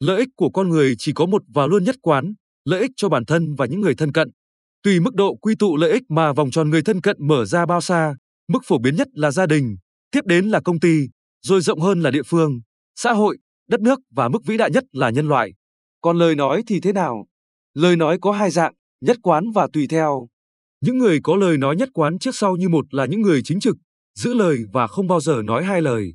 Lợi ích của con người chỉ có một và luôn nhất quán, lợi ích cho bản thân và những người thân cận. Tùy mức độ quy tụ lợi ích mà vòng tròn người thân cận mở ra bao xa, mức phổ biến nhất là gia đình, tiếp đến là công ty, rồi rộng hơn là địa phương, xã hội, đất nước và mức vĩ đại nhất là nhân loại. Còn lời nói thì thế nào? Lời nói có hai dạng, nhất quán và tùy theo. Những người có lời nói nhất quán trước sau như một là những người chính trực, giữ lời và không bao giờ nói hai lời.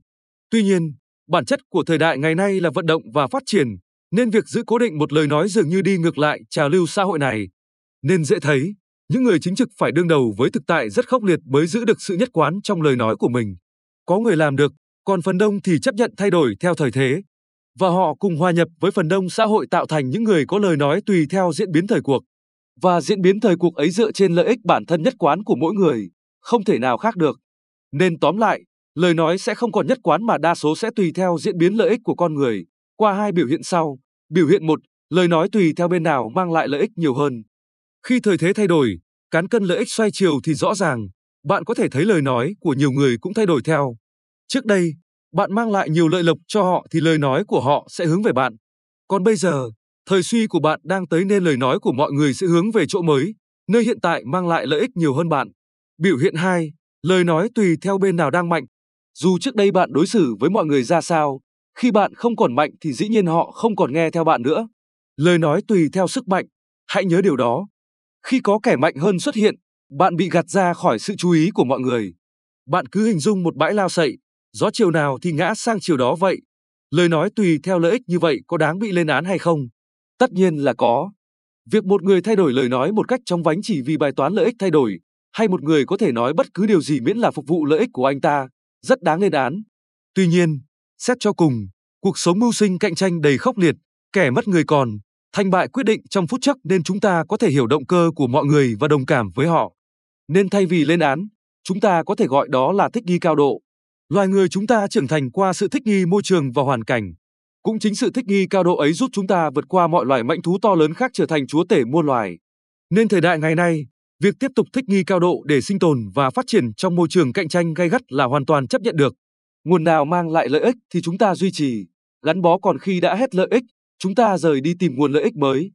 Tuy nhiên, bản chất của thời đại ngày nay là vận động và phát triển, nên việc giữ cố định một lời nói dường như đi ngược lại trào lưu xã hội này. Nên dễ thấy, những người chính trực phải đương đầu với thực tại rất khốc liệt mới giữ được sự nhất quán trong lời nói của mình. Có người làm được, còn phần đông thì chấp nhận thay đổi theo thời thế. Và họ cùng hòa nhập với phần đông xã hội tạo thành những người có lời nói tùy theo diễn biến thời cuộc. Và diễn biến thời cuộc ấy dựa trên lợi ích bản thân nhất quán của mỗi người, không thể nào khác được. Nên tóm lại, lời nói sẽ không còn nhất quán mà đa số sẽ tùy theo diễn biến lợi ích của con người. Qua hai biểu hiện sau, biểu hiện một, lời nói tùy theo bên nào mang lại lợi ích nhiều hơn. Khi thời thế thay đổi, cán cân lợi ích xoay chiều thì rõ ràng, bạn có thể thấy lời nói của nhiều người cũng thay đổi theo. Trước đây, bạn mang lại nhiều lợi lộc cho họ thì lời nói của họ sẽ hướng về bạn. Còn bây giờ, thời suy của bạn đang tới nên lời nói của mọi người sẽ hướng về chỗ mới, nơi hiện tại mang lại lợi ích nhiều hơn bạn. Biểu hiện hai, lời nói tùy theo bên nào đang mạnh. Dù trước đây bạn đối xử với mọi người ra sao, khi bạn không còn mạnh thì dĩ nhiên họ không còn nghe theo bạn nữa. Lời nói tùy theo sức mạnh, hãy nhớ điều đó. Khi có kẻ mạnh hơn xuất hiện, bạn bị gạt ra khỏi sự chú ý của mọi người. Bạn cứ hình dung một bãi lao sậy, gió chiều nào thì ngã sang chiều đó vậy. Lời nói tùy theo lợi ích như vậy có đáng bị lên án hay không? Tất nhiên là có. Việc một người thay đổi lời nói một cách trong vánh chỉ vì bài toán lợi ích thay đổi, hay một người có thể nói bất cứ điều gì miễn là phục vụ lợi ích của anh ta, rất đáng lên án. Tuy nhiên, xét cho cùng, cuộc sống mưu sinh cạnh tranh đầy khốc liệt, kẻ mất người còn, thành bại quyết định trong phút chốc nên chúng ta có thể hiểu động cơ của mọi người và đồng cảm với họ. Nên thay vì lên án, chúng ta có thể gọi đó là thích nghi cao độ. Loài người chúng ta trưởng thành qua sự thích nghi môi trường và hoàn cảnh. Cũng chính sự thích nghi cao độ ấy giúp chúng ta vượt qua mọi loài mãnh thú to lớn khác trở thành chúa tể muôn loài. Nên thời đại ngày nay, việc tiếp tục thích nghi cao độ để sinh tồn và phát triển trong môi trường cạnh tranh gay gắt là hoàn toàn chấp nhận được. Nguồn nào mang lại lợi ích thì chúng ta duy trì, gắn bó còn khi đã hết lợi ích, chúng ta rời đi tìm nguồn lợi ích mới.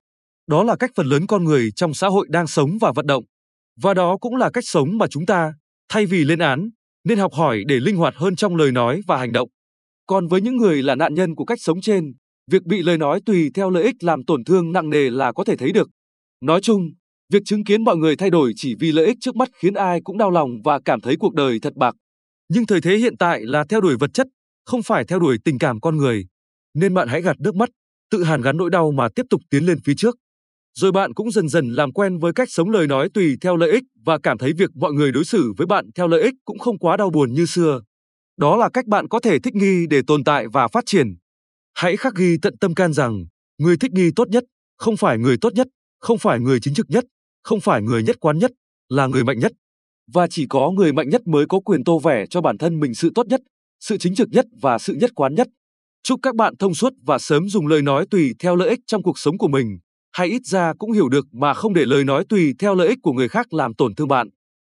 Đó là cách phần lớn con người trong xã hội đang sống và vận động. Và đó cũng là cách sống mà chúng ta, thay vì lên án, nên học hỏi để linh hoạt hơn trong lời nói và hành động. Còn với những người là nạn nhân của cách sống trên, việc bị lời nói tùy theo lợi ích làm tổn thương nặng nề là có thể thấy được. Nói chung, việc chứng kiến mọi người thay đổi chỉ vì lợi ích trước mắt khiến ai cũng đau lòng và cảm thấy cuộc đời thật bạc. Nhưng thời thế hiện tại là theo đuổi vật chất, không phải theo đuổi tình cảm con người. Nên bạn hãy gạt nước mắt, tự hàn gắn nỗi đau mà tiếp tục tiến lên phía trước. Rồi bạn cũng dần dần làm quen với cách sống lời nói tùy theo lợi ích và cảm thấy việc mọi người đối xử với bạn theo lợi ích cũng không quá đau buồn như xưa. Đó là cách bạn có thể thích nghi để tồn tại và phát triển. Hãy khắc ghi tận tâm can rằng, người thích nghi tốt nhất, không phải người tốt nhất, không phải người chính trực nhất, không phải người nhất quán nhất, là người mạnh nhất. Và chỉ có người mạnh nhất mới có quyền tô vẻ cho bản thân mình sự tốt nhất, sự chính trực nhất và sự nhất quán nhất. Chúc các bạn thông suốt và sớm dùng lời nói tùy theo lợi ích trong cuộc sống của mình, hay ít ra cũng hiểu được mà không để lời nói tùy theo lợi ích của người khác làm tổn thương bạn.